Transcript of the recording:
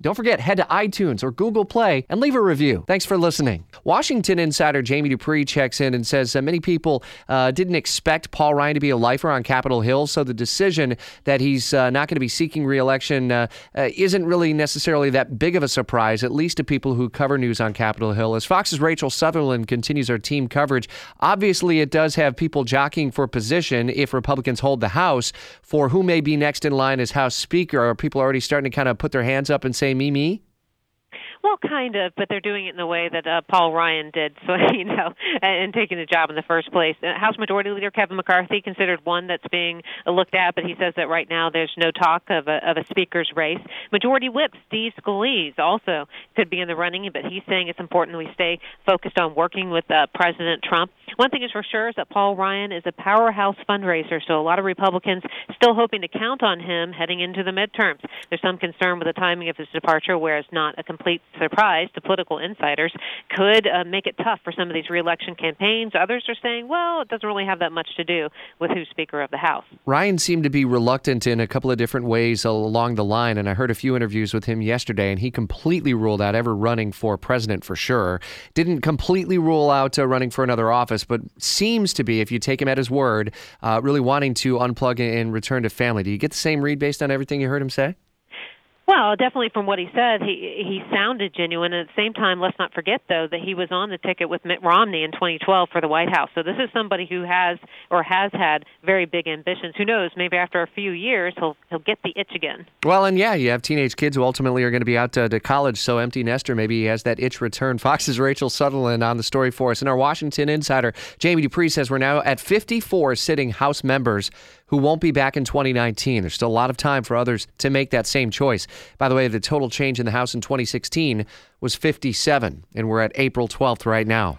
Don't forget, head to iTunes or Google Play and leave a review. Thanks for listening. Washington insider Jamie Dupree checks in and says that many people uh, didn't expect Paul Ryan to be a lifer on Capitol Hill, so the decision that he's uh, not going to be seeking reelection uh, uh, isn't really necessarily that big of a surprise, at least to people who cover news on Capitol Hill. As Fox's Rachel Sutherland continues our team coverage, obviously it does have people jockeying for position if Republicans hold the House for who may be next in line as House Speaker. Are people already starting to kind of put their hands up and say, say me, me? Well, kind of, but they're doing it in the way that uh, Paul Ryan did, so you know, and, and taking the job in the first place. Uh, House Majority Leader Kevin McCarthy considered one that's being looked at, but he says that right now there's no talk of a, of a speaker's race. Majority Whip Steve Scalise also could be in the running, but he's saying it's important we stay focused on working with uh, President Trump. One thing is for sure is that Paul Ryan is a powerhouse fundraiser, so a lot of Republicans still hoping to count on him heading into the midterms. There's some concern with the timing of his departure, where it's not a complete surprise to political insiders, could uh, make it tough for some of these reelection campaigns. Others are saying, well, it doesn't really have that much to do with who's Speaker of the House. Ryan seemed to be reluctant in a couple of different ways along the line, and I heard a few interviews with him yesterday, and he completely ruled out ever running for president for sure. Didn't completely rule out uh, running for another office, but seems to be, if you take him at his word, uh, really wanting to unplug and return to family. Do you get the same read based on everything you heard him say? Well, definitely from what he said, he he sounded genuine. And at the same time, let's not forget though that he was on the ticket with Mitt Romney in 2012 for the White House. So this is somebody who has or has had very big ambitions. Who knows? Maybe after a few years, he'll he'll get the itch again. Well, and yeah, you have teenage kids who ultimately are going to be out to, to college. So empty nester, maybe he has that itch return. Fox's Rachel Sutherland on the story for us, and our Washington insider Jamie Dupree says we're now at 54 sitting House members who won't be back in 2019. There's still a lot of time for others to make that same choice. By the way, the total change in the House in 2016 was 57, and we're at April 12th right now.